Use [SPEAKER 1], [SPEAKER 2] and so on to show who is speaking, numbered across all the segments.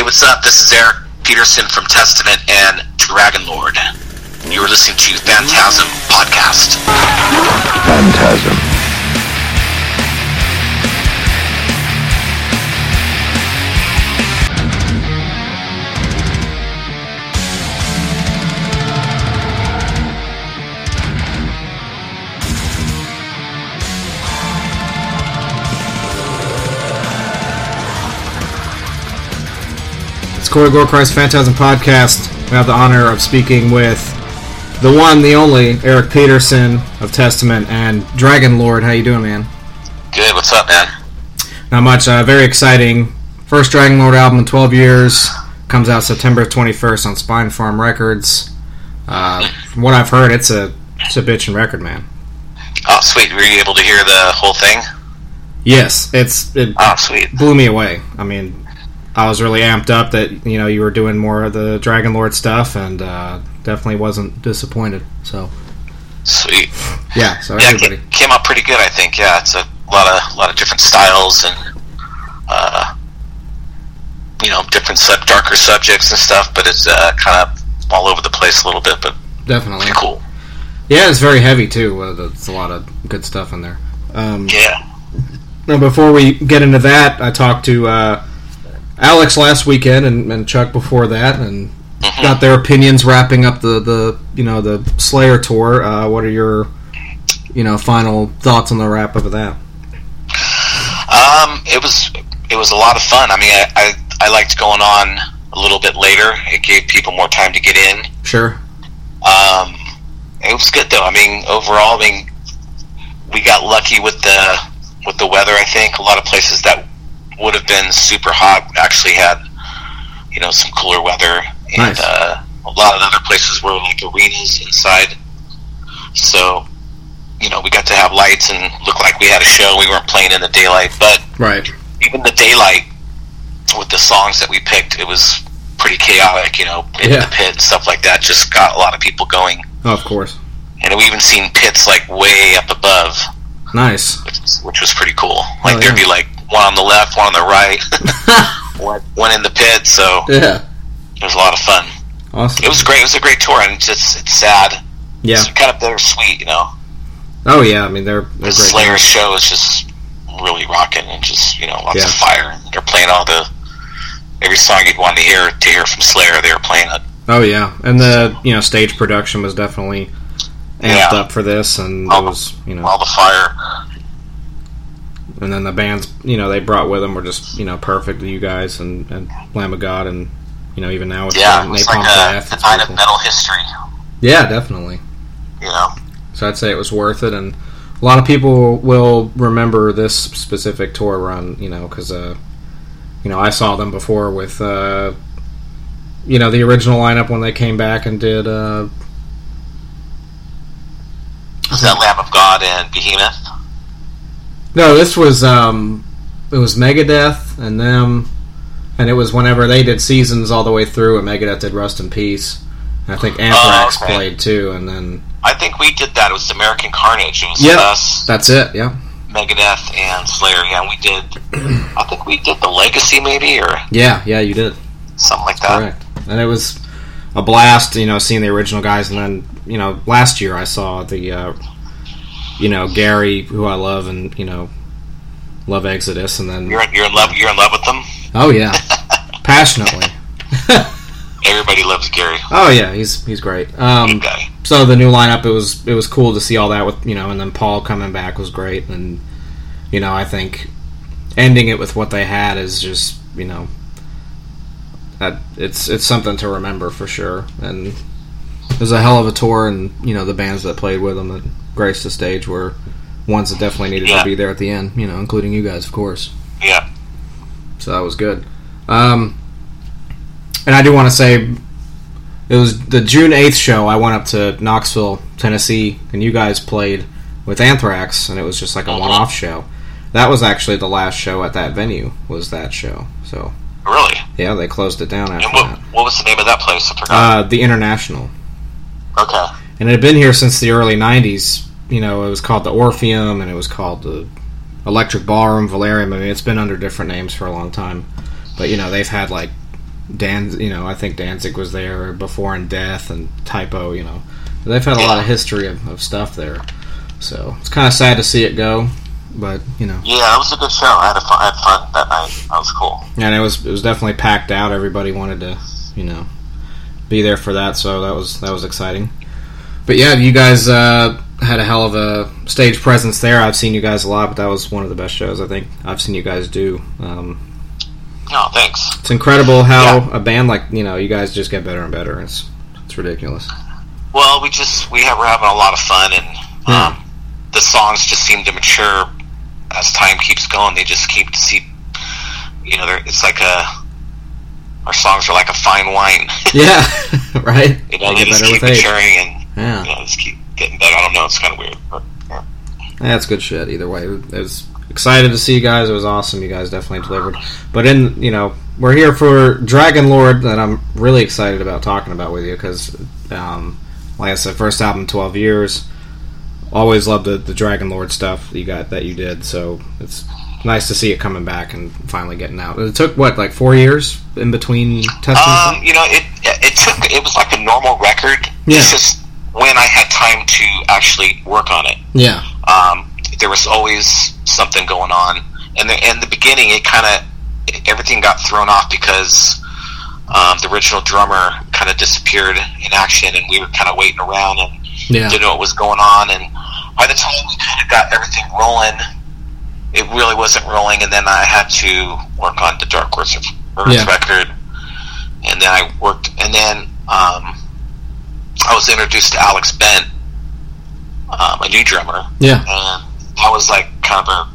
[SPEAKER 1] Hey, what's up? This is Eric Peterson from Testament and Dragon Lord. You are listening to Phantasm Podcast.
[SPEAKER 2] Phantasm.
[SPEAKER 3] Corey Gorechrist Phantasm Podcast. We have the honor of speaking with the one, the only, Eric Peterson of Testament and Dragon Lord. How you doing, man?
[SPEAKER 1] Good. What's up, man?
[SPEAKER 3] Not much. Uh, very exciting. First Dragon Lord album in 12 years. Comes out September 21st on Spinefarm Records. Uh, from what I've heard, it's a it's a bitchin' record, man.
[SPEAKER 1] Oh, sweet. Were you able to hear the whole thing?
[SPEAKER 3] Yes, it's it
[SPEAKER 1] Oh, sweet.
[SPEAKER 3] blew me away. I mean, I was really amped up that you know you were doing more of the Dragon Lord stuff, and uh, definitely wasn't disappointed. So
[SPEAKER 1] Sweet.
[SPEAKER 3] yeah, so
[SPEAKER 1] Yeah, it
[SPEAKER 3] everybody.
[SPEAKER 1] ca- came out pretty good, I think. Yeah, it's a lot of lot of different styles and uh, you know different sub darker subjects and stuff, but it's uh, kind of all over the place a little bit, but
[SPEAKER 3] Definitely.
[SPEAKER 1] cool.
[SPEAKER 3] Yeah, it's very heavy too. Uh, There's a lot of good stuff in there. Um,
[SPEAKER 1] Yeah.
[SPEAKER 3] now, before we get into that, I talked to uh, Alex last weekend and, and Chuck before that, and
[SPEAKER 1] Mhm.
[SPEAKER 3] got their opinions wrapping up the, the you know the Slayer tour. Uh, what are your you know final thoughts on the wrap up of that?
[SPEAKER 1] Um, it was it was a lot of fun. I mean, I, I I liked going on a little bit later. It gave people more time to get in.
[SPEAKER 3] Sure.
[SPEAKER 1] Um, it was good though. I mean, overall, I mean, we got lucky with the with the weather. I think a lot of places that would have been super hot actually had you know some cooler weather, and
[SPEAKER 3] Nice.
[SPEAKER 1] uh, a lot of other places were like arenas inside. So you know, we got to have lights and look like we had a show. We weren't playing in the daylight, but
[SPEAKER 3] Right.
[SPEAKER 1] even the daylight with the songs that we picked, it was pretty chaotic. You know, in
[SPEAKER 3] Yeah.
[SPEAKER 1] the pit and stuff like that, just got a lot of people going.
[SPEAKER 3] Oh, of course.
[SPEAKER 1] And we even seen pits like way up above,
[SPEAKER 3] Nice.
[SPEAKER 1] which was, which was pretty cool. Like
[SPEAKER 3] Oh,
[SPEAKER 1] there'd be like one on the left, one on the right, one, one in the pit. So
[SPEAKER 3] yeah.
[SPEAKER 1] it was a lot of fun.
[SPEAKER 3] Awesome.
[SPEAKER 1] It was great. It was a great tour, and it's just it's sad.
[SPEAKER 3] yeah.
[SPEAKER 1] It's kind of bittersweet, you know.
[SPEAKER 3] Oh yeah. I mean they're they're
[SPEAKER 1] The
[SPEAKER 3] great.
[SPEAKER 1] Slayer's show is just really rocking and just you know lots
[SPEAKER 3] Yeah.
[SPEAKER 1] of fire. They're playing all the every song you'd want to hear to hear from Slayer. They were playing it.
[SPEAKER 3] Oh yeah, and the you know stage production was definitely amped
[SPEAKER 1] Yeah.
[SPEAKER 3] up for this, and it was you know,
[SPEAKER 1] All the fire.
[SPEAKER 3] And then the bands you know they brought with them were just you know perfect. You guys and and Lamb of God, and you know even now with
[SPEAKER 1] Yeah, it was
[SPEAKER 3] Napalm
[SPEAKER 1] like a,
[SPEAKER 3] Death. it's pretty
[SPEAKER 1] of
[SPEAKER 3] cool.
[SPEAKER 1] metal history.
[SPEAKER 3] Yeah, definitely.
[SPEAKER 1] You know.
[SPEAKER 3] So I'd say it was worth it, and a lot of people will remember this specific tour run, you know, because uh, you know I saw them before with uh, you know the original lineup when they came back and did uh,
[SPEAKER 1] Was that Lamb of God and Behemoth?
[SPEAKER 3] No, this was um, it was Megadeth and them, and it was whenever they did seasons all the way through, and Megadeth did Rust in Peace. And I think Anthrax
[SPEAKER 1] okay.
[SPEAKER 3] played too, and then
[SPEAKER 1] I think we did that. It was American Carnage. It was
[SPEAKER 3] Yep.
[SPEAKER 1] us,
[SPEAKER 3] that's it. Yeah,
[SPEAKER 1] Megadeth, and Slayer. Yeah, we did. I think we did the Legacy maybe or
[SPEAKER 3] yeah, yeah. You did.
[SPEAKER 1] something like that.
[SPEAKER 3] Correct. And it was a blast, you know, seeing the original guys. And then, you know, last year I saw the, uh, you know, Gary, who I love, and you know, love Exodus. And then,
[SPEAKER 1] You're you're in love. You're in love with them.
[SPEAKER 3] oh yeah, passionately.
[SPEAKER 1] Everybody loves Gary.
[SPEAKER 3] oh yeah, he's he's great. Um, so the new lineup, it was it was cool to see all that with you know, and then Paul coming back was great. And you know, I think ending it with what they had is just you know. That it's it's something to remember for sure, and it was a hell of a tour, and you know the bands that played with them that graced the stage were ones that definitely needed
[SPEAKER 1] Yeah.
[SPEAKER 3] to be there at the end. You know, including you guys, of course.
[SPEAKER 1] Yeah.
[SPEAKER 3] So that was good. Um, and I do want to say it was the June eighth show. I went up to Knoxville, Tennessee, and you guys played with Anthrax, and it was just like a
[SPEAKER 1] Mhm.
[SPEAKER 3] one-off show. That was actually the last show at that venue. Was that show? So
[SPEAKER 1] Really.
[SPEAKER 3] yeah, they closed it down after
[SPEAKER 1] And what
[SPEAKER 3] that.
[SPEAKER 1] what was the name of that place? I forgot.
[SPEAKER 3] Uh, the International.
[SPEAKER 1] okay.
[SPEAKER 3] and it had been here since the early '90s. You know, it was called the Orpheum, and it was called the Electric Ballroom, Valarium. I mean, it's been under different names for a long time, but you know, they've had like Dan, you know, I think Danzig was there before in Death and Type O. You know, they've had a lot of history of, of stuff there. So it's kind of sad to see it go, but you know.
[SPEAKER 1] Yeah, it was a good show. I had, a fun, I had fun that night. That was cool.
[SPEAKER 3] And it was it was definitely packed out. Everybody wanted to, you know, be there for that. So that was that was exciting. But yeah, you guys uh, had a hell of a stage presence there. I've seen you guys a lot, but that was one of the best shows I think I've seen you guys do. Um,
[SPEAKER 1] No, thanks.
[SPEAKER 3] it's incredible how a band like you know you guys just get better and better. It's it's ridiculous.
[SPEAKER 1] Well, we just we have, we're having a lot of fun, and um, the songs just seem to mature as time keeps going. They just keep to see, you know, it's like a our songs are like a fine wine.
[SPEAKER 3] Yeah, right.
[SPEAKER 1] you know,
[SPEAKER 3] They
[SPEAKER 1] they
[SPEAKER 3] get
[SPEAKER 1] just
[SPEAKER 3] better
[SPEAKER 1] keep
[SPEAKER 3] with age.
[SPEAKER 1] maturing and
[SPEAKER 3] Yeah.
[SPEAKER 1] you know, just keep getting better. I don't know. It's kind of weird, but yeah.
[SPEAKER 3] That's good shit. Either way, it was excited to see you guys. It was awesome. You guys definitely delivered. But in you know, we're here for Dragon Lord that I'm really excited about talking about with you because, um, like I said, first album, twelve years. Always loved the, the Dragon Lord stuff you got that you did. So it's nice to see it coming back and finally getting out. It took what like four years in between testing.
[SPEAKER 1] Um, you know, it it took it was like a normal record.
[SPEAKER 3] Yeah.
[SPEAKER 1] It's just when I had time to actually work on it.
[SPEAKER 3] yeah,
[SPEAKER 1] um, there was always something going on. And the, in the beginning, it kind of everything got thrown off because um, the original drummer kind of disappeared in action, and we were kind of waiting around and
[SPEAKER 3] yeah,
[SPEAKER 1] didn't know what was going on. And by the time we kind of got everything rolling, it really wasn't rolling. And then I had to work on the Dark Horse
[SPEAKER 3] Yeah.
[SPEAKER 1] record, and then I worked, and then um, I was introduced to Alex Bent, um, a new drummer
[SPEAKER 3] yeah,
[SPEAKER 1] and that was like kind of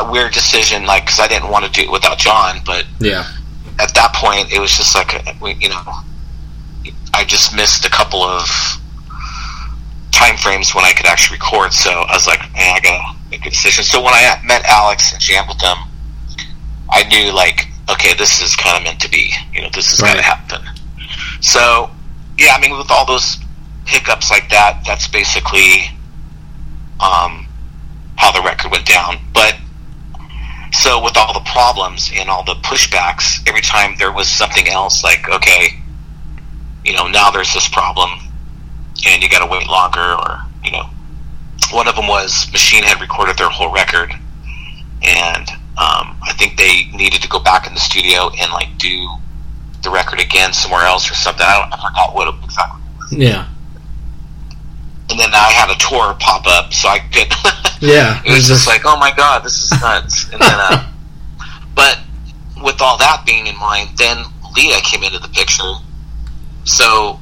[SPEAKER 1] a, a weird decision, like because I didn't want to do it without John, but
[SPEAKER 3] yeah,
[SPEAKER 1] at that point it was just like a, we- you know, I just missed a couple of time frames when I could actually record. So I was like, man, I gotta make a decision. So when I met Alex and jammed with them, I knew like, okay, this is kind of meant to be. You know, this is
[SPEAKER 3] Right.
[SPEAKER 1] gonna happen. So yeah, I mean, with all those hiccups like that, that's basically um, how the record went down. But so with all the problems and all the pushbacks, every time there was something else, like okay, you know, now there's this problem, and you got to wait longer, or you know, one of them was Machine Head recorded their whole record, and um, I think they needed to go back in the studio and like do the record again somewhere else or something. I, don't, I forgot what it exactly.
[SPEAKER 3] yeah,
[SPEAKER 1] And then I had a tour pop up, so I could.
[SPEAKER 3] yeah.
[SPEAKER 1] it was just like, oh my god, this is nuts. And then, uh, but with all that being in mind, then Leah came into the picture. So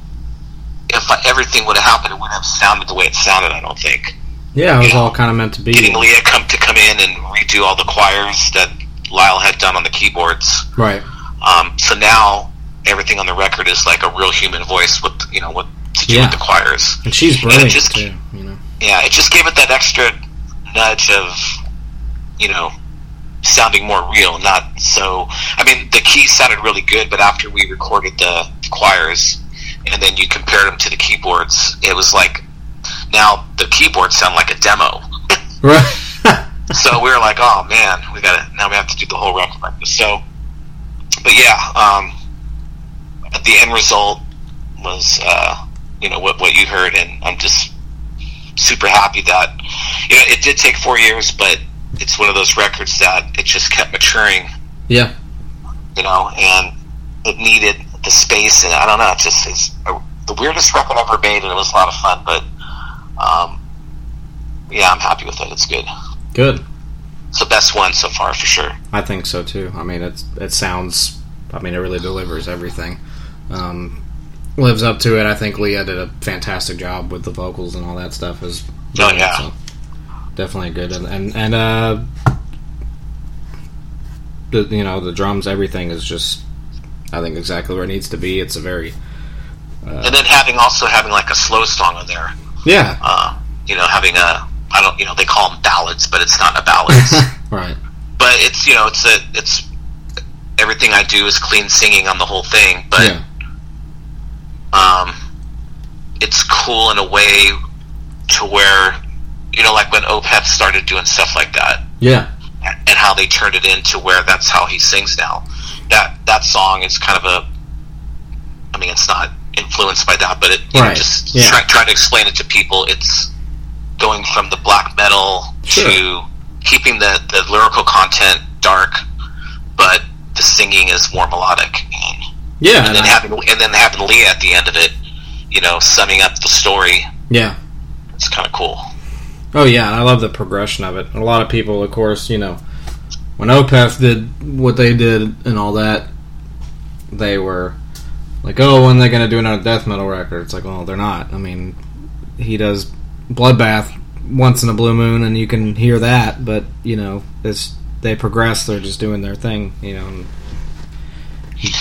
[SPEAKER 1] if I, everything would have happened, it wouldn't have sounded the way it sounded. I don't think.
[SPEAKER 3] yeah, it was
[SPEAKER 1] Yeah.
[SPEAKER 3] all kind of meant to be.
[SPEAKER 1] Getting Leah come to come in and redo all the choirs that Lyle had done on the keyboards.
[SPEAKER 3] Right.
[SPEAKER 1] Um, so now everything on the record is like a real human voice with you know what to do
[SPEAKER 3] Yeah.
[SPEAKER 1] with the choirs.
[SPEAKER 3] And she's
[SPEAKER 1] it just-
[SPEAKER 3] too. You know.
[SPEAKER 1] yeah, it just gave it that extra nudge of, you know, sounding more real. Not so. I mean, the keys sounded really good, but after we recorded the choirs, and then you compared them to the keyboards, it was like now the keyboards sound like a demo.
[SPEAKER 3] Right.
[SPEAKER 1] so we were like, oh man, we got to now we have to do the whole record like this. So, but yeah, um, the end result was, uh, you know, what what you heard, and I'm just super happy that you know it did take four years, but it's one of those records that it just kept maturing,
[SPEAKER 3] yeah.
[SPEAKER 1] you know, and it needed the space, and I don't know, it just it's a, the weirdest record I've ever made, and it was a lot of fun, but um, yeah, I'm happy with it. It's good.
[SPEAKER 3] Good.
[SPEAKER 1] It's the best one so far for sure.
[SPEAKER 3] I think so too. I mean, it's it sounds. I mean, it really delivers everything. Um, lives up to it. I think Leah did a fantastic job with the vocals and all that stuff. Is
[SPEAKER 1] Oh, yeah.
[SPEAKER 3] so definitely good. And and and uh, the you know the drums, everything is just. I think exactly where it needs to be. It's a very
[SPEAKER 1] and then having also having like a slow song on there.
[SPEAKER 3] yeah
[SPEAKER 1] Uh, you know, having a I don't you know they call them ballads, but it's not a ballad.
[SPEAKER 3] right
[SPEAKER 1] but it's you know it's a it's everything I do is clean singing on the whole thing. But
[SPEAKER 3] yeah
[SPEAKER 1] um, it's cool in a way to where you know like when Opeth started doing stuff like that
[SPEAKER 3] yeah
[SPEAKER 1] and how they turned it into where that's how he sings now. That that song is kind of a. I mean, it's not influenced by that, but it you know,
[SPEAKER 3] Right,
[SPEAKER 1] just
[SPEAKER 3] yeah.
[SPEAKER 1] try, trying to explain it to people. It's going from the black metal
[SPEAKER 3] Sure.
[SPEAKER 1] to keeping the the lyrical content dark, but the singing is more melodic.
[SPEAKER 3] Yeah,
[SPEAKER 1] and then
[SPEAKER 3] I-
[SPEAKER 1] having and then having Leah at the end of it, you know, summing up the story.
[SPEAKER 3] yeah.
[SPEAKER 1] It's kind of cool.
[SPEAKER 3] Oh yeah, I love the progression of it. A lot of people, of course, you know, when Opeth did what they did and all that, they were like, "Oh, when they gonna do another death metal record?" It's like, well, they're not. I mean, he does Bloodbath once in a blue moon, and you can hear that, but you know, it's they progress. They're just doing their thing, you know, and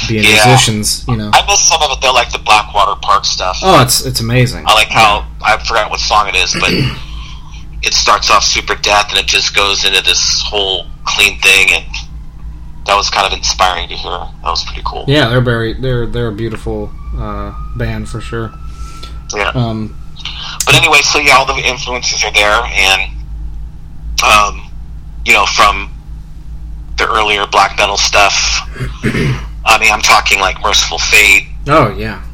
[SPEAKER 3] being
[SPEAKER 1] Yeah.
[SPEAKER 3] musicians, you know.
[SPEAKER 1] I miss some of it though, like the Blackwater Park stuff.
[SPEAKER 3] Oh, it's it's amazing.
[SPEAKER 1] I like how I forgot what song it is, but it starts off super death and it just goes into this whole clean thing, and that was kind of inspiring to hear. That was pretty cool.
[SPEAKER 3] Yeah, they're very they're they're a beautiful uh, band for sure.
[SPEAKER 1] Yeah.
[SPEAKER 3] Um,
[SPEAKER 1] But anyway, so yeah, all the influences are there, and um, you know, from the earlier black metal stuff. I mean, I'm talking like Mercyful Fate,
[SPEAKER 3] oh yeah,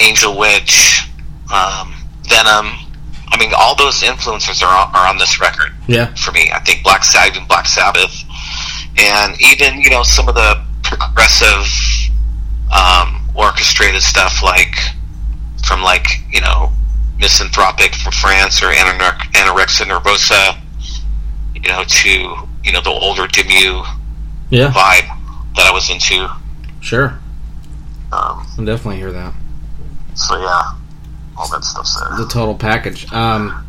[SPEAKER 1] Angel Witch, um, Venom. I mean, all those influences are on, are on this record.
[SPEAKER 3] yeah,
[SPEAKER 1] for me. I think Black Sabbath, even Black Sabbath, and even you know some of the progressive um, orchestrated stuff like from like you know Misanthropic from France or Anor- Anorexia Nervosa, you know to you know the older Dimmu
[SPEAKER 3] yeah,
[SPEAKER 1] vibe that I was into.
[SPEAKER 3] sure.
[SPEAKER 1] Um,
[SPEAKER 3] I definitely hear that.
[SPEAKER 1] so yeah, all that stuff's there.
[SPEAKER 3] The total package. Um,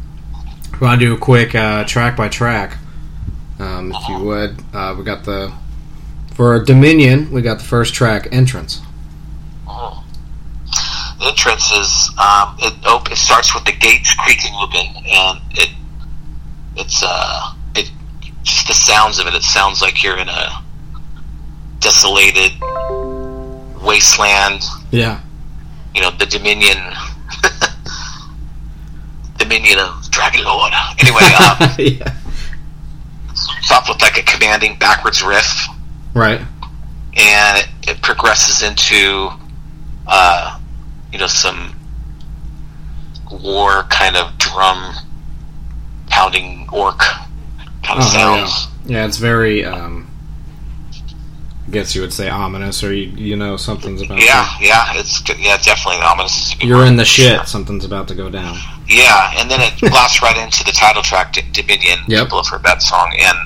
[SPEAKER 3] we want to do a quick uh, track by track, um, if you would. Uh, we got the for Dominion. We got the first track, entrance.
[SPEAKER 1] The entrance is um, it, op- it starts with the gates creaking open, and it it's uh it just the sounds of it. It sounds like you're in a desolated wasteland.
[SPEAKER 3] Yeah,
[SPEAKER 1] You know, the Dominion, Dominion of Dragon Lord. Anyway, um,
[SPEAKER 3] yeah,
[SPEAKER 1] it's off with like a commanding backwards riff.
[SPEAKER 3] right.
[SPEAKER 1] and it, it progresses into uh, you know some war kind of drum pounding orc kind of
[SPEAKER 3] Oh,
[SPEAKER 1] sounds.
[SPEAKER 3] Yeah, it's very. Um, I guess you would say ominous, or you, you know something's about.
[SPEAKER 1] Yeah, yeah, it's yeah, definitely ominous. is a
[SPEAKER 3] to-
[SPEAKER 1] good
[SPEAKER 3] you're in the shit. Something's about to go down.
[SPEAKER 1] Yeah, and then it blasts right into the title track, D- Dominion.
[SPEAKER 3] Yep.
[SPEAKER 1] People have heard that song, and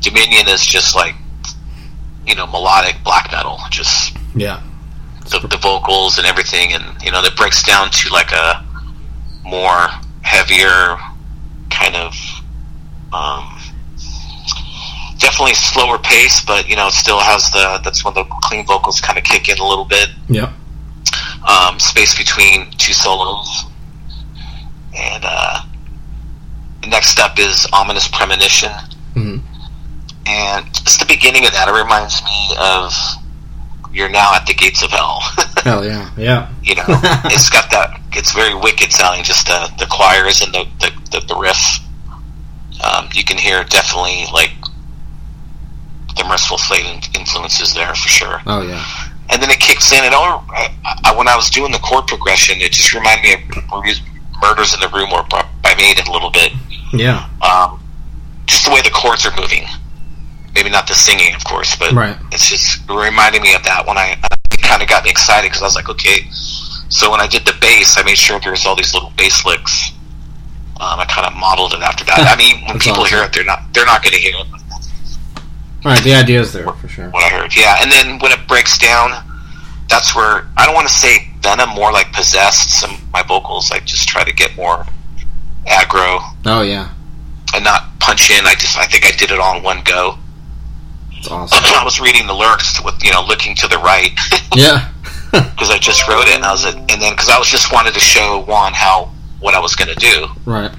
[SPEAKER 1] Dominion is just like you know melodic black metal, just
[SPEAKER 3] Yeah,
[SPEAKER 1] the, the vocals and everything, and you know that breaks down to like a more heavier kind of um, definitely slower pace, but you know it still has the that's when the clean vocals kind of kick in a little bit.
[SPEAKER 3] Yeah.
[SPEAKER 1] Um, space between two solos, and uh, next up is ominous premonition,
[SPEAKER 3] Mhm.
[SPEAKER 1] and just the beginning of that. It reminds me of you're now at the gates of hell.
[SPEAKER 3] Hell yeah, yeah.
[SPEAKER 1] you know, it's got that. It's very wicked sounding. Just the the choirs and the the, the, the riff. Um, you can hear definitely like the Mercyful Fate in- influences there for sure.
[SPEAKER 3] Oh yeah.
[SPEAKER 1] And then it kicks in. And all, I, I, when I was doing the chord progression, it just reminded me of Murders in the Rue Morgue by by Maiden a little bit.
[SPEAKER 3] Yeah.
[SPEAKER 1] Um, just the way the chords are moving. Maybe not the singing, of course, but
[SPEAKER 3] Right.
[SPEAKER 1] it's just reminding me of that when I it kind of got me excited because I was like, okay. So when I did the bass, I made sure there's all these little bass licks. Um, I kind of modeled it after that. I mean, when people
[SPEAKER 3] awesome.
[SPEAKER 1] hear it, they're not they're not going to hear it.
[SPEAKER 3] All right. The idea is there for sure.
[SPEAKER 1] What I heard, yeah. And then when it breaks down, that's where I don't want to say venom, more like possessed. Some my vocals, I just try to get more aggro
[SPEAKER 3] Oh yeah.
[SPEAKER 1] and not punch in. I just I think I did it all in one go.
[SPEAKER 3] It's awesome.
[SPEAKER 1] I was reading the lyrics with you know looking to the right
[SPEAKER 3] yeah.
[SPEAKER 1] because I just wrote it and I was like, and then because I was just wanted to show Juan how what I was going to do
[SPEAKER 3] right.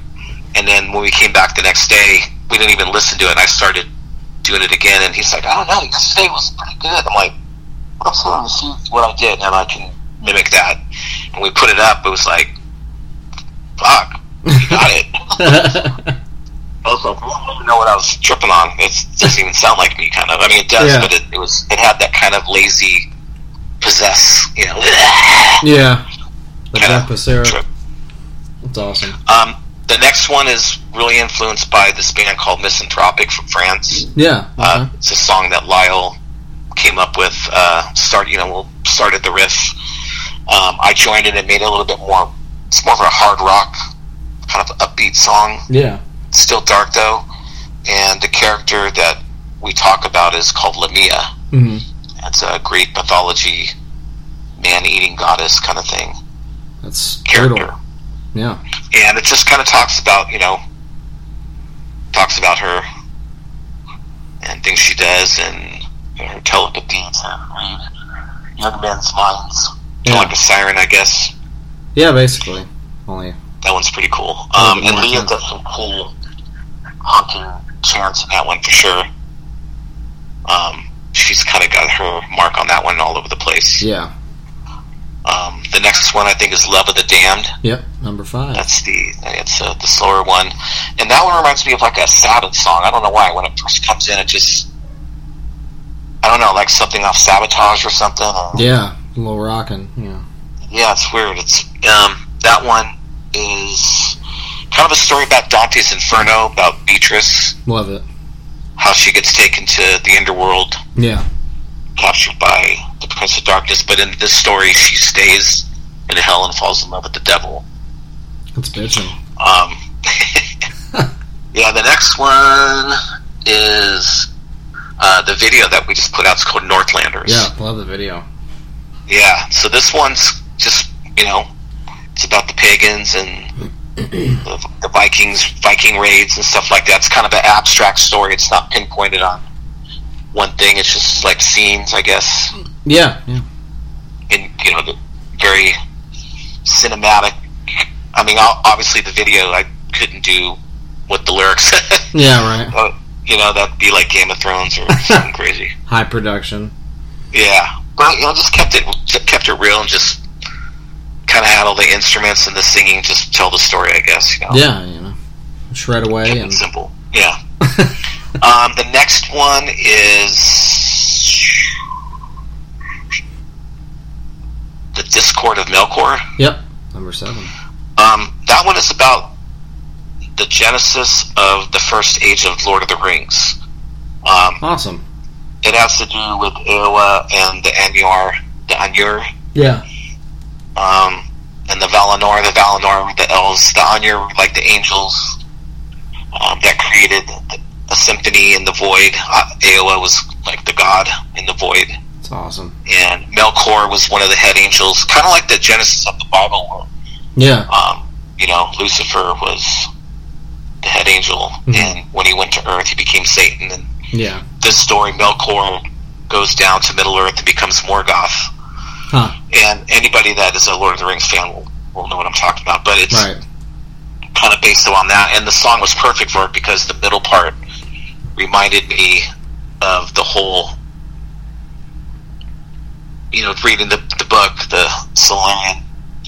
[SPEAKER 1] and then when we came back the next day we didn't even listen to it and I started doing it again and he's like oh, I don't know yesterday was pretty good I'm like let's let see what I did and I can mimic that and we put it up it was like fuck you got it Like, I don't even know what I was tripping on. It's, it doesn't even sound like me, kind of. I mean, it does,
[SPEAKER 3] Yeah.
[SPEAKER 1] but it, it was. It had that kind of lazy possess, you know.
[SPEAKER 3] Yeah. The Becerra.
[SPEAKER 1] True.
[SPEAKER 3] That's awesome.
[SPEAKER 1] Um, the next one is really influenced by this band called Misanthropic from France.
[SPEAKER 3] Yeah.
[SPEAKER 1] Uh, it's a song that Lyle came up with. Uh, start, you know, well, started the riff. Um, I joined it and made it a little bit more. It's more of a hard rock, kind of upbeat song.
[SPEAKER 3] yeah.
[SPEAKER 1] Still dark though, and the character that we talk about is called Lamia.
[SPEAKER 3] hmm
[SPEAKER 1] It's a Greek mythology, man-eating goddess kind of thing
[SPEAKER 3] That's
[SPEAKER 1] character.
[SPEAKER 3] brutal. Yeah.
[SPEAKER 1] and it just kind of talks about you know talks about her and things she does and her telepathy read young men's minds
[SPEAKER 3] Yeah.
[SPEAKER 1] like a siren i guess
[SPEAKER 3] Yeah, basically. Only.
[SPEAKER 1] that one's pretty cool um, and
[SPEAKER 3] more
[SPEAKER 1] leah
[SPEAKER 3] intense.
[SPEAKER 1] does some cool honking chants in that one for sure um, she's kind of got her mark on that one all over the place
[SPEAKER 3] Yeah.
[SPEAKER 1] um, the next one i think is love of the damned
[SPEAKER 3] Yep. Number five.
[SPEAKER 1] That's the it's uh, the slower one, and that one reminds me of like a Sabbath song. I don't know why. When it first comes in, it just I don't know, like something off Sabotage or something. Or,
[SPEAKER 3] yeah. A little rockin'. Yeah.
[SPEAKER 1] yeah, it's weird. It's um that one is kind of a story about Dante's Inferno about Beatrice,
[SPEAKER 3] Love it.
[SPEAKER 1] how she gets taken to the underworld,
[SPEAKER 3] Yeah.
[SPEAKER 1] captured by the Prince of Darkness. But in this story, she stays in hell and falls in love with the devil.
[SPEAKER 3] That's bitchin'.
[SPEAKER 1] Um, yeah, the next one is uh, the video that we just put out. It's called Northlanders.
[SPEAKER 3] Yeah. Love the video.
[SPEAKER 1] Yeah. So this one's just you know, it's about the pagans and the, the Vikings, Viking raids and stuff like that. It's kind of an abstract story. It's not pinpointed on one thing. It's just like scenes, I guess,
[SPEAKER 3] Yeah. Yeah.
[SPEAKER 1] and you know, the very cinematic. I mean, obviously the video I couldn't do with the lyrics.
[SPEAKER 3] Yeah. Right.
[SPEAKER 1] Uh, you know, that'd be like Game of Thrones or something crazy.
[SPEAKER 3] High production.
[SPEAKER 1] Yeah, but you know, just kept it kept it real and just kind of had all the instruments and the singing just tell the story. I guess. You know,
[SPEAKER 3] Yeah. You know. Shred away
[SPEAKER 1] it
[SPEAKER 3] and.
[SPEAKER 1] simple. Yeah. Um, the next one is the Discord of Melkor.
[SPEAKER 3] yep. Number seven.
[SPEAKER 1] Um, that one is about the genesis of the first age of Lord of the Rings. Um,
[SPEAKER 3] Awesome.
[SPEAKER 1] it has to do with Eowa and the Ainur, the Ainur,
[SPEAKER 3] Yeah.
[SPEAKER 1] um, and the Valinor. The Valinor, the elves. The Ainur, like the angels um, that created a symphony in the void. Uh, Eowa was like the god in the void,
[SPEAKER 3] It's awesome.
[SPEAKER 1] and Melkor was one of the head angels, kind of like the genesis of the Bible.
[SPEAKER 3] Yeah.
[SPEAKER 1] um, you know, Lucifer was the head angel,
[SPEAKER 3] Mhm.
[SPEAKER 1] and when he went to Earth, he became Satan. And
[SPEAKER 3] Yeah.
[SPEAKER 1] this story, Melkor goes down to Middle Earth and becomes Morgoth.
[SPEAKER 3] Huh.
[SPEAKER 1] And anybody that is a Lord of the Rings fan will, will know what I'm talking about. But it's
[SPEAKER 3] Right.
[SPEAKER 1] kind of based on that, and the song was perfect for it because the middle part reminded me of the whole. You know, reading the the book, the Silmarillion,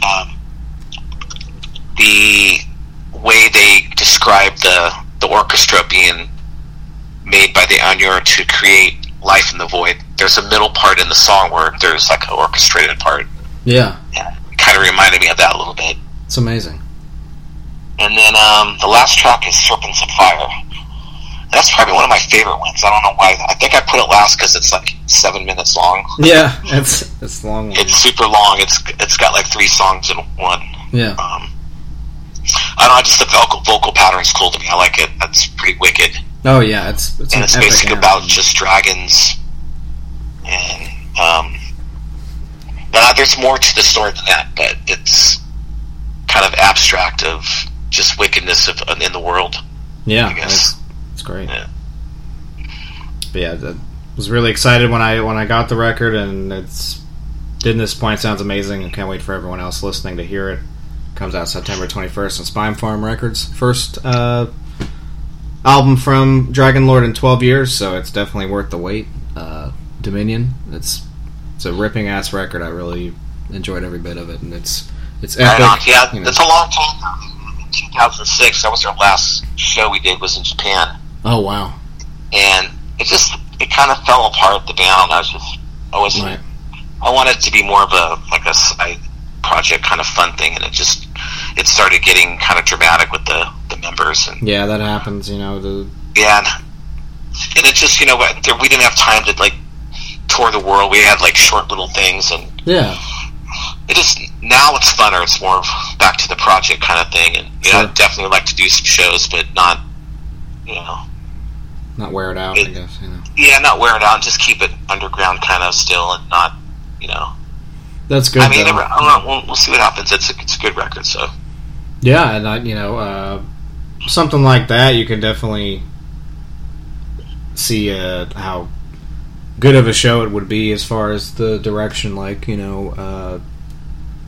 [SPEAKER 1] um, the way they describe the the orchestra being made by the Ainur to create life in the void. There's a middle part in the song where there's like an orchestrated part.
[SPEAKER 3] Yeah.
[SPEAKER 1] Kind of reminded me of that a little bit.
[SPEAKER 3] It's amazing.
[SPEAKER 1] And then um, the last track is Serpents of Fire. That's probably one of my favorite ones. I don't know why. I think I put it last because it's like seven minutes long.
[SPEAKER 3] Yeah. It's it's long.
[SPEAKER 1] It's super long. It's it's got like three songs in one.
[SPEAKER 3] Yeah.
[SPEAKER 1] Um, I don't know. Just the vocal vocal pattern's cool to me. I like it. That's pretty wicked.
[SPEAKER 3] Oh yeah. It's it's
[SPEAKER 1] and
[SPEAKER 3] an
[SPEAKER 1] it's basically
[SPEAKER 3] anthem.
[SPEAKER 1] about just dragons. And um, but there's more to the story than that. But it's kind of abstract of just wickedness of in the world.
[SPEAKER 3] Yeah.
[SPEAKER 1] I guess.
[SPEAKER 3] It's, it's great.
[SPEAKER 1] Yeah.
[SPEAKER 3] But yeah, I was really excited when I when I got the record, and it's didn't this point sounds amazing. I can't wait for everyone else listening to hear it. Comes out September 21st on Spinefarm Records. First uh, album from Dragon Lord in 12 years, so it's definitely worth the wait. Uh, Dominion. It's it's a ripping ass record. I really enjoyed every bit of it, and it's it's
[SPEAKER 1] Right
[SPEAKER 3] epic.
[SPEAKER 1] on. Yeah,
[SPEAKER 3] you know.
[SPEAKER 1] it's a long time. In 2006, that was our last show we did was in Japan,
[SPEAKER 3] Oh wow!
[SPEAKER 1] and it just it kind of fell apart. The band, I was just I was
[SPEAKER 3] Right.
[SPEAKER 1] I wanted it to be more of a like a side project kind of fun thing, and it just it started getting kind of dramatic with the the members and
[SPEAKER 3] Yeah, that happens. You know, the
[SPEAKER 1] yeah, and, and it just you know we didn't have time to like tour the world. We had like short little things, and
[SPEAKER 3] yeah,
[SPEAKER 1] it just now it's funner. It's more of back to the project kind of thing, and you know, I'd definitely like to do some shows, but not you know
[SPEAKER 3] not wear it out. I guess you know.
[SPEAKER 1] yeah, not wear it out. Just keep it underground kind of still, and not you know.
[SPEAKER 3] That's good.
[SPEAKER 1] I mean. I know, we'll, we'll see what happens. It's a, it's a good record, so
[SPEAKER 3] Yeah, and I, you know, uh, something like that, you can definitely see uh, how good of a show it would be as far as the direction. Like, you know, uh,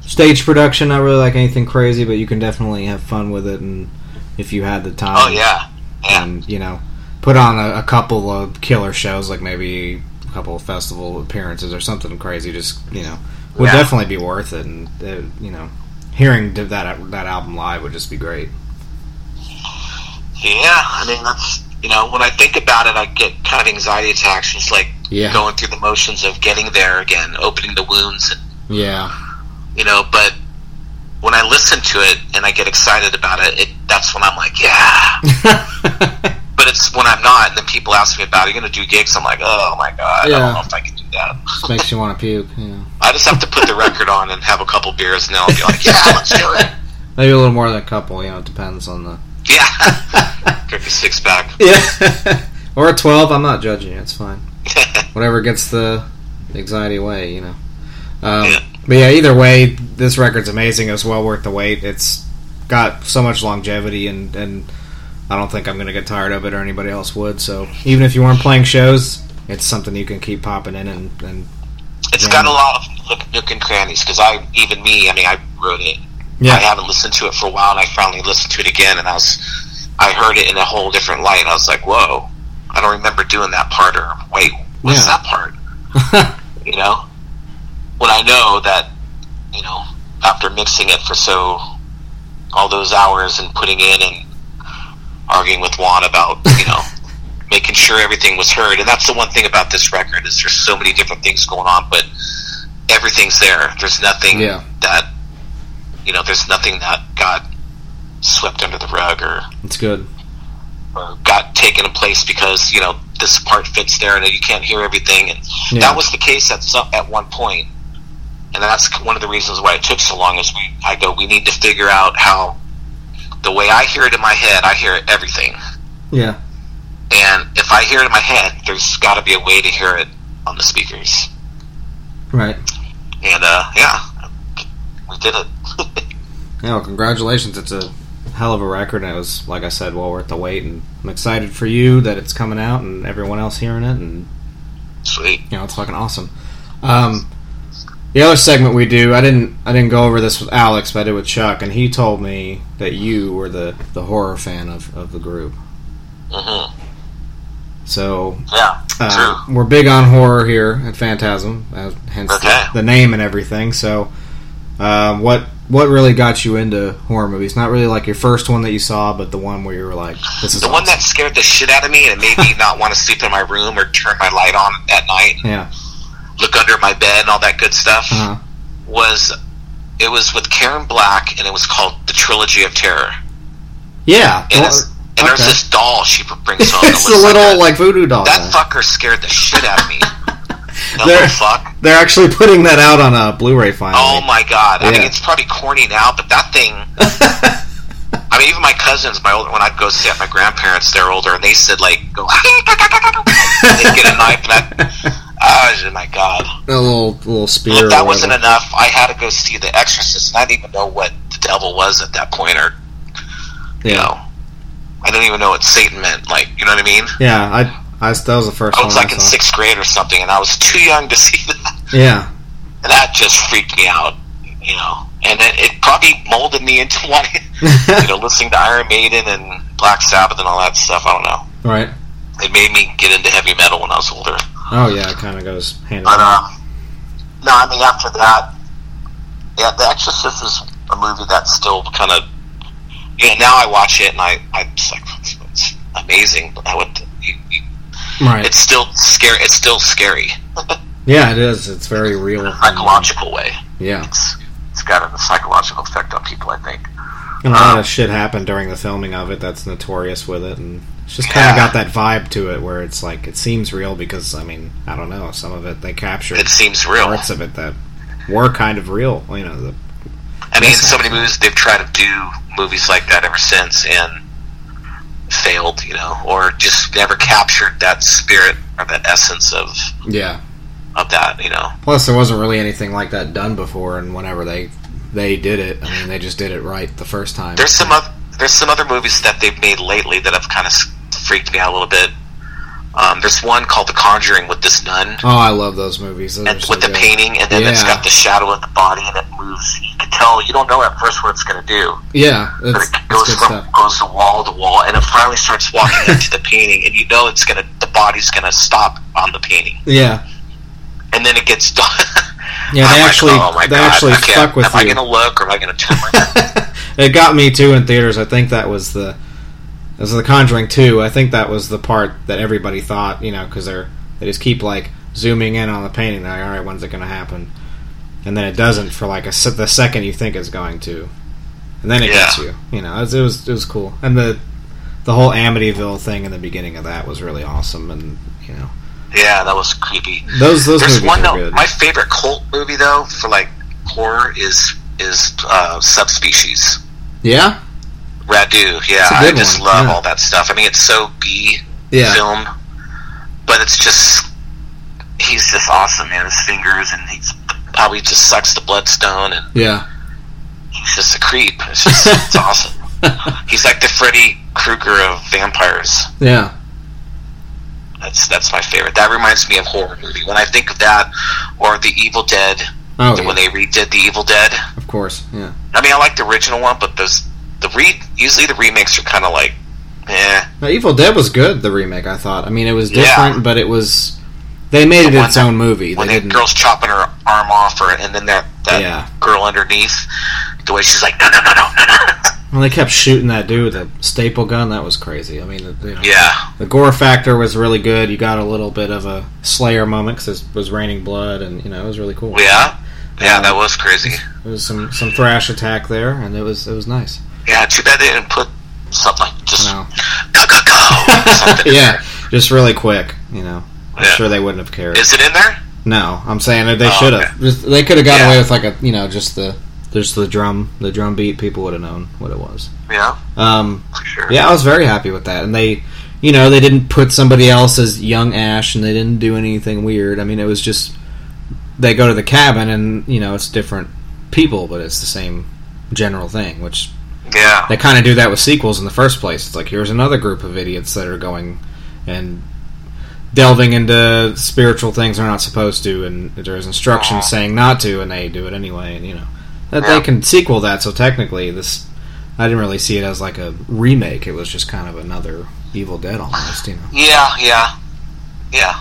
[SPEAKER 3] stage production, not really like anything crazy, but you can definitely have fun with it, and if you had the time,
[SPEAKER 1] oh yeah, yeah.
[SPEAKER 3] and you know, put on a, a couple of killer shows, like maybe a couple of festival appearances or something crazy. Just you know, would
[SPEAKER 1] Yeah.
[SPEAKER 3] definitely be worth it, and uh, you know, hearing that that album live would just be great.
[SPEAKER 1] Yeah, I mean that's you know when I think about it, I get kind of anxiety attacks, It's like
[SPEAKER 3] Yeah.
[SPEAKER 1] going through the motions of getting there again, opening the wounds, and
[SPEAKER 3] Yeah,
[SPEAKER 1] you know. But when I listen to it and I get excited about it, it that's when I'm like, yeah. But it's when I'm not, and then people ask me about, "Are you going to do gigs?" I'm like, oh my god, I don't know if I can do that.
[SPEAKER 3] just makes you want to puke. Know.
[SPEAKER 1] I just have to put the record on and have a couple beers, and then I'll be like, yeah, let's do it.
[SPEAKER 3] Maybe a little more than a couple. You know, it depends on the.
[SPEAKER 1] Yeah, drink a six pack.
[SPEAKER 3] Yeah, or a twelve. I'm not judging you. It's fine. Whatever gets the anxiety away, you know. Um,
[SPEAKER 1] Yeah.
[SPEAKER 3] But yeah, either way, this record's amazing. It's well worth the wait. It's got so much longevity, and and I don't think I'm going to get tired of it, or anybody else would. So even if you weren't playing shows, it's something you can keep popping in and and
[SPEAKER 1] It's got a lot of look, nook and crannies because I, even me, I mean, I wrote it.
[SPEAKER 3] Yeah.
[SPEAKER 1] I haven't listened to it for a while, and I finally listened to it again, and I was, I heard it in a whole different light. and I was like, whoa, I don't remember doing that part, or wait, what's
[SPEAKER 3] Yeah.
[SPEAKER 1] that part? You know, when I know that, you know, after mixing it for so, all those hours and putting in and arguing with Juan about, you know. Making sure everything was heard, and that's the one thing about this record is there's so many different things going on, but everything's there. There's nothing
[SPEAKER 3] Yeah.
[SPEAKER 1] that you know. There's nothing that got swept under the rug or,
[SPEAKER 3] it's good.
[SPEAKER 1] Or got taken a place because you know this part fits there and you can't hear everything. And
[SPEAKER 3] Yeah.
[SPEAKER 1] that was the case at some at one point, and that's one of the reasons why it took so long. Is we I go we need to figure out how the way I hear it in my head, I hear everything.
[SPEAKER 3] Yeah,
[SPEAKER 1] And if I hear it in my head, there's got to be a way to hear it on the speakers.
[SPEAKER 3] right.
[SPEAKER 1] And uh, yeah, we did it.
[SPEAKER 3] Yeah, well, congratulations. It's a hell of a record, and it was, like I said, well worth the wait. And I'm excited for you that it's coming out and everyone else hearing it. And,
[SPEAKER 1] Sweet.
[SPEAKER 3] you know, it's fucking awesome. Um, the other segment we do, I didn't, I didn't go over this with Alex, but I did with Chuck, and he told me that you were the, the horror fan of, of the group.
[SPEAKER 1] Mm hmm
[SPEAKER 3] So
[SPEAKER 1] Yeah,
[SPEAKER 3] uh,
[SPEAKER 1] true.
[SPEAKER 3] we're big on horror here at Phantasm, uh, hence
[SPEAKER 1] Okay.
[SPEAKER 3] the, the name and everything. So, um, what what really got you into horror movies? Not really like your first one that you saw, but the one where you were like, "This is
[SPEAKER 1] The one that scared the shit out of me and made me not want to sleep in my room or turn my light on at night,
[SPEAKER 3] yeah,
[SPEAKER 1] look under my bed, and all that good stuff
[SPEAKER 3] uh-huh.
[SPEAKER 1] was it was with Karen Black and it was called The Trilogy of Terror.
[SPEAKER 3] yeah."
[SPEAKER 1] And,
[SPEAKER 3] well,
[SPEAKER 1] and there's this doll she brings home.
[SPEAKER 3] it's a little
[SPEAKER 1] like,
[SPEAKER 3] like voodoo doll.
[SPEAKER 1] that, fucker scared the shit out of me. Little fuck.
[SPEAKER 3] They're actually putting that out on a Blu-ray finally.
[SPEAKER 1] Oh my god! I mean, it's probably corny now, but that thing. I mean, even my cousins, my older, when I'd go see at my grandparents, they're older, and they said like, "Go," ah, they'd get a knife, and I, ah, oh my god!
[SPEAKER 3] a little little spear. Or
[SPEAKER 1] that wasn't enough, I had to go see The Exorcist, and I didn't even know what the devil was at that point, or you know, I didn't even know what Satan meant. Like, you know what I mean?
[SPEAKER 3] yeah. I, I that was the first
[SPEAKER 1] I was like
[SPEAKER 3] I
[SPEAKER 1] in sixth grade or something, and I was too young to see that.
[SPEAKER 3] Yeah,
[SPEAKER 1] And that just freaked me out, you know. And it, it probably molded me into wanting, you know, listening to Iron Maiden and Black Sabbath and all that stuff. I don't know.
[SPEAKER 3] right.
[SPEAKER 1] It made me get into heavy metal when I was older.
[SPEAKER 3] Oh yeah, it kind of goes hand in
[SPEAKER 1] But
[SPEAKER 3] hand.
[SPEAKER 1] um, no, I mean after that, yeah, The Exorcist is a movie that's still kind of, you know, now I watch it and I, I'm just like, it's, amazing. I would,
[SPEAKER 3] Right.
[SPEAKER 1] it's still scary. It's still scary.
[SPEAKER 3] Yeah, it is. It's very real.
[SPEAKER 1] psychological way.
[SPEAKER 3] Yeah,
[SPEAKER 1] It's it's got a psychological effect on people. I think.
[SPEAKER 3] and a lot um, of shit happened during the filming of it. That's notorious with it, and it's just kind of
[SPEAKER 1] Yeah.
[SPEAKER 3] got that vibe to it where it's like it seems real because I mean I don't know some of it they captured
[SPEAKER 1] It seems real.
[SPEAKER 3] parts of it that were kind of real. You know, the,
[SPEAKER 1] I mean, so many movies they've tried to do movies like that ever since and failed, you know, or just never captured that spirit or that essence of
[SPEAKER 3] yeah.
[SPEAKER 1] of that, you know.
[SPEAKER 3] Plus, there wasn't really anything like that done before, and whenever they they did it, I mean, they just did it right the first time.
[SPEAKER 1] There's some other there's some other movies that they've made lately that have kind of freaked me out a little bit. Um, there's one called The Conjuring with this nun
[SPEAKER 3] Oh, I love those movies. Those
[SPEAKER 1] and
[SPEAKER 3] so
[SPEAKER 1] with the painting, and then it's got the shadow of the body and it moves. You tell you don't know at first what it's going to do.
[SPEAKER 3] Yeah,
[SPEAKER 1] but it goes from
[SPEAKER 3] stuff.
[SPEAKER 1] goes to wall to wall, and it finally starts walking into the painting, and you know it's gonna the body's gonna stop on the painting,
[SPEAKER 3] Yeah,
[SPEAKER 1] and then it gets done.
[SPEAKER 3] Yeah,
[SPEAKER 1] I'm
[SPEAKER 3] they
[SPEAKER 1] like,
[SPEAKER 3] actually-
[SPEAKER 1] oh my
[SPEAKER 3] they
[SPEAKER 1] God,
[SPEAKER 3] actually
[SPEAKER 1] okay,
[SPEAKER 3] stuck with
[SPEAKER 1] Am I
[SPEAKER 3] you.
[SPEAKER 1] gonna look, or am I gonna turn
[SPEAKER 3] it got me too in theaters. I think that was the it was the Conjuring two. I think that was the part that everybody thought, you know, because they're they just keep like zooming in on the painting. They're like, all right, when's it going to happen? And then it doesn't for like a the second you think it's going to, and then it gets you. You know, it was, it was it was cool, and the the whole Amityville thing in the beginning of that was really awesome, and you know
[SPEAKER 1] yeah, that was creepy.
[SPEAKER 3] those those
[SPEAKER 1] There's
[SPEAKER 3] movies
[SPEAKER 1] one
[SPEAKER 3] are
[SPEAKER 1] though.
[SPEAKER 3] good.
[SPEAKER 1] My favorite cult movie though for like horror is is uh, Subspecies.
[SPEAKER 3] yeah,
[SPEAKER 1] Radu, yeah, I just
[SPEAKER 3] one,
[SPEAKER 1] love
[SPEAKER 3] yeah.
[SPEAKER 1] all that stuff. I mean, it's so B
[SPEAKER 3] yeah,
[SPEAKER 1] film, but it's just he's just awesome, man. His fingers and he's how he just sucks the bloodstone, and
[SPEAKER 3] yeah.
[SPEAKER 1] he's just a creep. It's just it's awesome. He's like the Freddy Krueger of vampires.
[SPEAKER 3] yeah.
[SPEAKER 1] That's that's my favorite. That reminds me of horror movie. When I think of that, or The Evil Dead,
[SPEAKER 3] Oh,
[SPEAKER 1] when
[SPEAKER 3] yeah,
[SPEAKER 1] they redid The Evil Dead.
[SPEAKER 3] of course, yeah.
[SPEAKER 1] I mean, I like the original one, but those the re usually the remakes are kind of like, eh.
[SPEAKER 3] Now, Evil Dead was good. The remake, I thought. I mean, it was
[SPEAKER 1] Yeah.
[SPEAKER 3] different, but it was. They made it
[SPEAKER 1] The one
[SPEAKER 3] its
[SPEAKER 1] that-
[SPEAKER 3] own movie. They
[SPEAKER 1] when that
[SPEAKER 3] didn't.
[SPEAKER 1] girl's chopping her arm off, or and then that that
[SPEAKER 3] Yeah.
[SPEAKER 1] girl underneath, the way she's like, no, no, no, no, no, no.
[SPEAKER 3] Well, they kept shooting that dude with a staple gun. That was crazy. I mean, the, you know,
[SPEAKER 1] Yeah,
[SPEAKER 3] the gore factor was really good. You got a little bit of a Slayer moment because it was raining blood, and you know it was really cool.
[SPEAKER 1] yeah, yeah. Um, that was crazy.
[SPEAKER 3] There was some some thrash attack there, and it was it was nice.
[SPEAKER 1] Yeah, too bad they didn't put something like just
[SPEAKER 3] No.
[SPEAKER 1] go go go.
[SPEAKER 3] yeah, just really quick. You know, I'm
[SPEAKER 1] Yeah.
[SPEAKER 3] sure they wouldn't have cared.
[SPEAKER 1] Is it in there?
[SPEAKER 3] No, I'm saying they
[SPEAKER 1] Oh,
[SPEAKER 3] should have.
[SPEAKER 1] okay.
[SPEAKER 3] They could have got
[SPEAKER 1] Yeah.
[SPEAKER 3] away with like a you know just the just the drum the drum beat. People would have known what it was.
[SPEAKER 1] Yeah,
[SPEAKER 3] Um,
[SPEAKER 1] sure.
[SPEAKER 3] yeah, I was very happy with that, and they, you know, they didn't put somebody else as young Ash, and they didn't do anything weird. I mean, it was just they go to the cabin, and you know, it's different people, but it's the same general thing. Which
[SPEAKER 1] yeah.
[SPEAKER 3] they kind of do that with sequels in the first place. It's like here's another group of idiots that are going and delving into spiritual things they're not supposed to, and there's instructions saying not to, and they do it anyway. And you know that
[SPEAKER 1] Yeah.
[SPEAKER 3] they can sequel that. So technically, this I didn't really see it as like a remake. It was just kind of another Evil Dead almost, you know.
[SPEAKER 1] Yeah, yeah, yeah.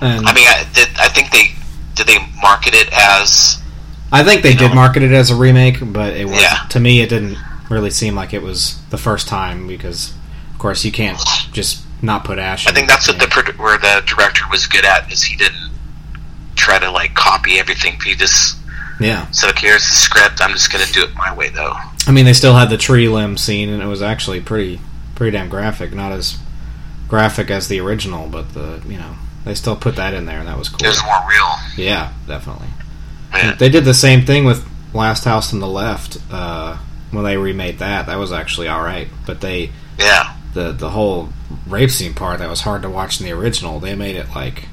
[SPEAKER 3] And
[SPEAKER 1] I mean, I, did, I think they did they market it as
[SPEAKER 3] I think they did
[SPEAKER 1] know-
[SPEAKER 3] market it as a remake, but it was
[SPEAKER 1] Yeah.
[SPEAKER 3] to me it didn't really seem like it was the first time because, of course, you can't just not put Ash.
[SPEAKER 1] I think that's what the where the director was good at is he didn't try to like copy everything. He just
[SPEAKER 3] yeah.
[SPEAKER 1] So "Okay, here's the script. I'm just going to do it my way, though."
[SPEAKER 3] I mean, they still had the tree limb scene, and it was actually pretty pretty damn graphic. Not as graphic as the original, but the you know they still put that in there, and that was cool.
[SPEAKER 1] It was more real.
[SPEAKER 3] Yeah, definitely.
[SPEAKER 1] Yeah.
[SPEAKER 3] They did the same thing with Last House on the Left uh, when they remade that. That was actually all right, but they
[SPEAKER 1] Yeah,
[SPEAKER 3] the the whole rape scene part that was hard to watch in the original. They made it like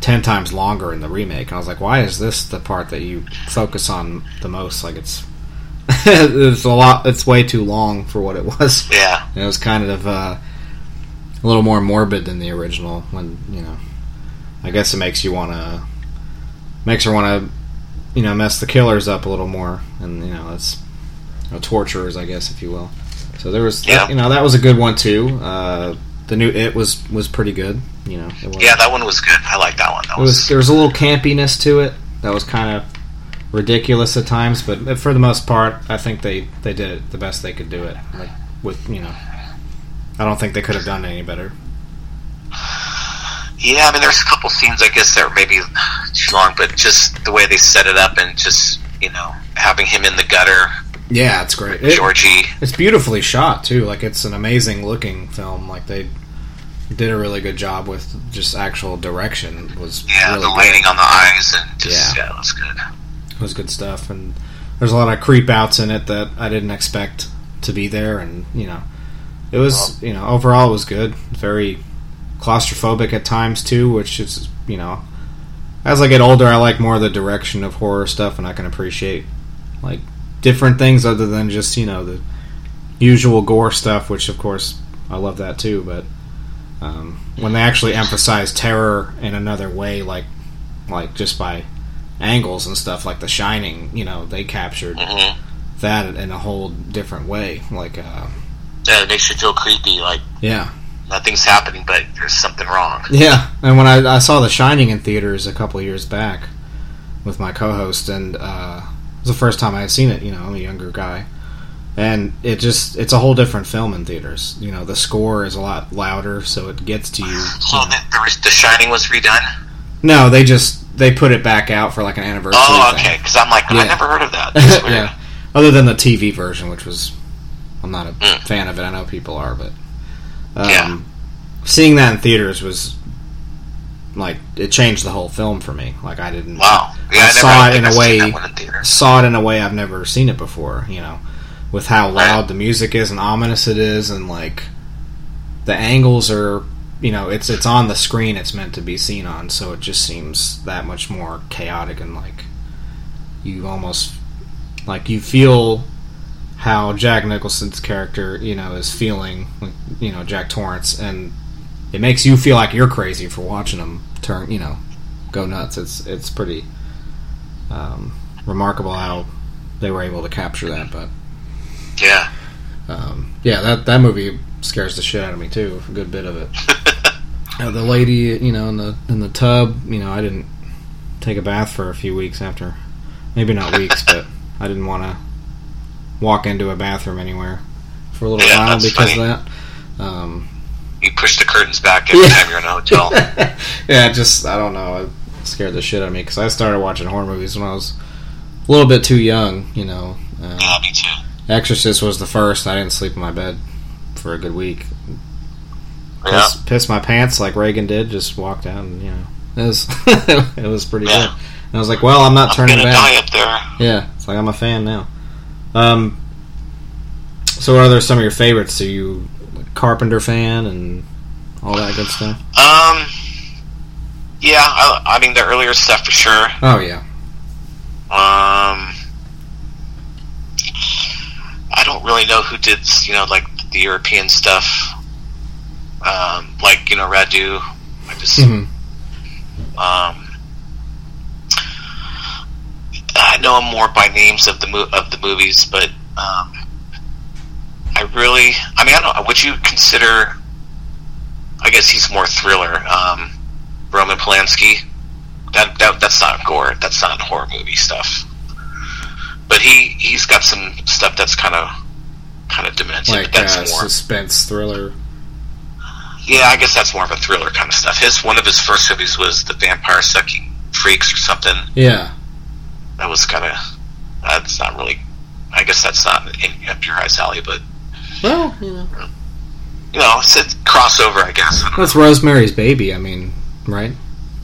[SPEAKER 3] ten times longer in the remake, and I was like, why is this the part that you focus on the most? Like it's it's a lot. It's way too long for what it was.
[SPEAKER 1] yeah,
[SPEAKER 3] It was kind of uh, a little more morbid than the original. When you know, I guess it makes you want to makes her want to you know mess the killers up a little more, and you know it's you know, torturers, I guess, if you will. So there was,
[SPEAKER 1] Yeah.
[SPEAKER 3] you know, that was a good one too. Uh, the new It was was pretty good. You know,
[SPEAKER 1] yeah. That one was good. I like that one. That
[SPEAKER 3] was
[SPEAKER 1] was,
[SPEAKER 3] there was a little campiness to it that was kind of ridiculous at times, but for the most part, I think they they did it the best they could do it. Like with you know, I don't think they could have done it any better.
[SPEAKER 1] Yeah, I mean, there's a couple scenes I guess that were maybe too long, but just the way they set it up and just you know having him in the gutter,
[SPEAKER 3] Yeah, it's great. It-
[SPEAKER 1] Georgie.
[SPEAKER 3] It's beautifully shot too. Like it's an amazing looking film. Like they did a really good job with just actual direction. It was
[SPEAKER 1] Yeah,
[SPEAKER 3] really
[SPEAKER 1] the
[SPEAKER 3] good.
[SPEAKER 1] lighting on the eyes and just
[SPEAKER 3] Yeah.
[SPEAKER 1] yeah, it was good.
[SPEAKER 3] It was good stuff. And there's a lot of creep outs in it that I didn't expect to be there. And you know, it was you know overall it was good. Very claustrophobic at times too, which is you know. As I get older, I like more the direction of horror stuff, and I can appreciate like different things other than just you know the usual gore stuff, which of course I love that too. But um, when they actually emphasize terror in another way, like like just by angles and stuff, like The Shining, you know, they captured
[SPEAKER 1] hmm
[SPEAKER 3] that in a whole different way. Like, uh,
[SPEAKER 1] Yeah, it makes you feel creepy, like
[SPEAKER 3] yeah,
[SPEAKER 1] nothing's happening, but there's something wrong.
[SPEAKER 3] yeah. And when I, I saw The Shining in theaters a couple years back with my co-host, and uh, was the first time I had seen it. You know, I'm a younger guy. And it just, it's a whole different film in theaters. You know, the score is a lot louder, so it gets to you.
[SPEAKER 1] So the, the, the Shining was redone.
[SPEAKER 3] No, they just, they put it back out for like an anniversary.
[SPEAKER 1] Oh, okay. Because I'm like,
[SPEAKER 3] Yeah.
[SPEAKER 1] I never heard of that. Weird.
[SPEAKER 3] yeah. Other than the TV version, which was, I'm not a
[SPEAKER 1] Mm.
[SPEAKER 3] fan of it. I know people are, but um,
[SPEAKER 1] Yeah.
[SPEAKER 3] seeing that in theaters was like it changed the whole film for me. Like I didn't
[SPEAKER 1] Wow. Yeah,
[SPEAKER 3] I
[SPEAKER 1] I,
[SPEAKER 3] saw it in a way-
[SPEAKER 1] in
[SPEAKER 3] saw it in a way I've never seen it before. You know, with how loud
[SPEAKER 1] Right.
[SPEAKER 3] the music is and ominous it is, and like the angles are. You know, it's it's on the screen. It's meant to be seen on, so it just seems that much more chaotic and like you almost like you feel how Jack Nicholson's character, you know, is feeling, you know, Jack Torrance, and it makes you feel like you're crazy for watching them turn, you know, go nuts. It's it's pretty um, remarkable how they were able to capture that. But
[SPEAKER 1] Yeah.
[SPEAKER 3] um, yeah, that that movie scares the shit out of me too. A good bit of it. Uh, the lady, you know, in the in the tub, you know, I didn't take a bath for a few weeks after. Maybe not weeks, but I didn't want to walk into a bathroom anywhere for a little
[SPEAKER 1] Yeah,
[SPEAKER 3] while because
[SPEAKER 1] funny.
[SPEAKER 3] of that. Um,
[SPEAKER 1] You push the curtains back every
[SPEAKER 3] Yeah.
[SPEAKER 1] time you're in a hotel.
[SPEAKER 3] yeah, just I don't know. It scared the shit out of me because I started watching horror movies when I was a little bit too young. You know, uh,
[SPEAKER 1] yeah, me too.
[SPEAKER 3] Exorcist was the first. I didn't sleep in my bed for a good week.
[SPEAKER 1] Yeah.
[SPEAKER 3] Piss, pissed my pants like Regan did. Just walked out and you know it was it was pretty
[SPEAKER 1] Yeah.
[SPEAKER 3] good. And I was like, well, I'm not
[SPEAKER 1] I'm
[SPEAKER 3] turning back.
[SPEAKER 1] die up there.
[SPEAKER 3] Yeah, it's like I'm a fan now. Um, so what are there some of your favorites? Do you Carpenter fan and all that good stuff?
[SPEAKER 1] Um. Yeah, I, I mean the earlier stuff for sure.
[SPEAKER 3] Oh yeah,
[SPEAKER 1] Um. I don't really know who did you know like the European stuff. Um, like you know Radu. I just
[SPEAKER 3] Mhm.
[SPEAKER 1] um. I know him more by names of the mo- of the movies, but um, I really, I mean, I don't. Would you consider? I guess he's more thriller. Um, Roman Polanski. That, that that's not gore. That's not horror movie stuff. But he he's got some stuff that's kind of kind of demented.
[SPEAKER 3] like
[SPEAKER 1] but that's
[SPEAKER 3] uh,
[SPEAKER 1] more.
[SPEAKER 3] suspense thriller.
[SPEAKER 1] Yeah, I guess that's more of a thriller kind of stuff. His one of his first movies was the Vampire Sucking Freaks or something.
[SPEAKER 3] Yeah,
[SPEAKER 1] That was kind of that's not really. I guess that's not in up your alley, but
[SPEAKER 3] well, you know,
[SPEAKER 1] you know, it's a crossover. I guess. I
[SPEAKER 3] that's Rosemary's Baby. I mean, right?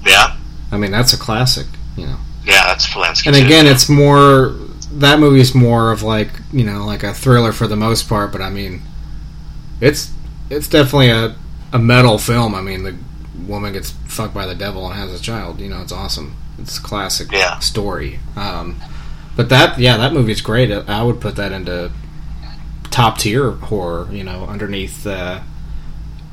[SPEAKER 1] Yeah,
[SPEAKER 3] I mean, that's a classic. You know,
[SPEAKER 1] yeah, that's Polanski.
[SPEAKER 3] and
[SPEAKER 1] too.
[SPEAKER 3] again, it's more that movie's more of like you know like a thriller for the most part. But I mean, it's it's definitely a a metal film. I mean, the woman gets fucked by the devil and has a child. You know, it's awesome. It's a classic
[SPEAKER 1] Yeah.
[SPEAKER 3] story. Um, but that yeah, that movie's great. I would put that into top tier horror. You know, underneath the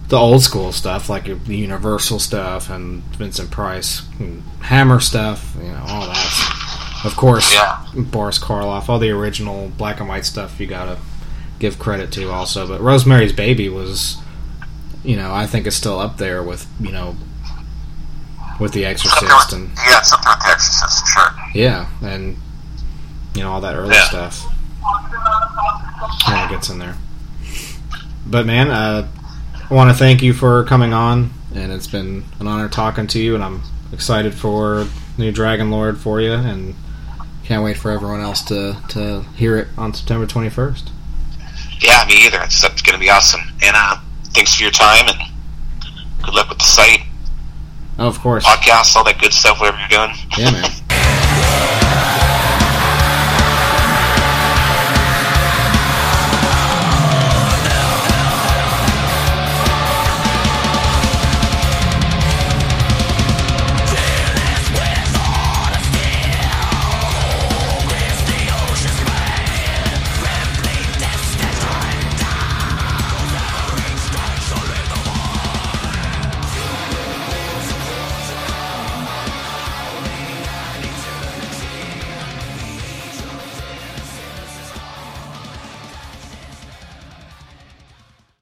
[SPEAKER 3] the old school stuff like the Universal stuff and Vincent Price, and Hammer stuff. You know, all that. Of course,
[SPEAKER 1] Yeah.
[SPEAKER 3] Boris Karloff, all the original black and white stuff. You gotta give credit to also. But Rosemary's Baby was, you know, I think is still up there with you know. With The Exorcist and
[SPEAKER 1] yeah, something with the Exorcist, sure.
[SPEAKER 3] yeah, and you know all that early
[SPEAKER 1] Yeah.
[SPEAKER 3] stuff. Yeah, it gets in there. But man, uh, I want to thank you for coming on and it's been an honor talking to you. And I'm excited for new Dragonlord for you, and can't wait for everyone else to to hear it on September 21st.
[SPEAKER 1] Yeah, me either. It's, it's going to be awesome. And uh, thanks for your time and good luck with the site,
[SPEAKER 3] Oh, of course.
[SPEAKER 1] podcast, all that good stuff, whatever you're doing.
[SPEAKER 3] Yeah, man.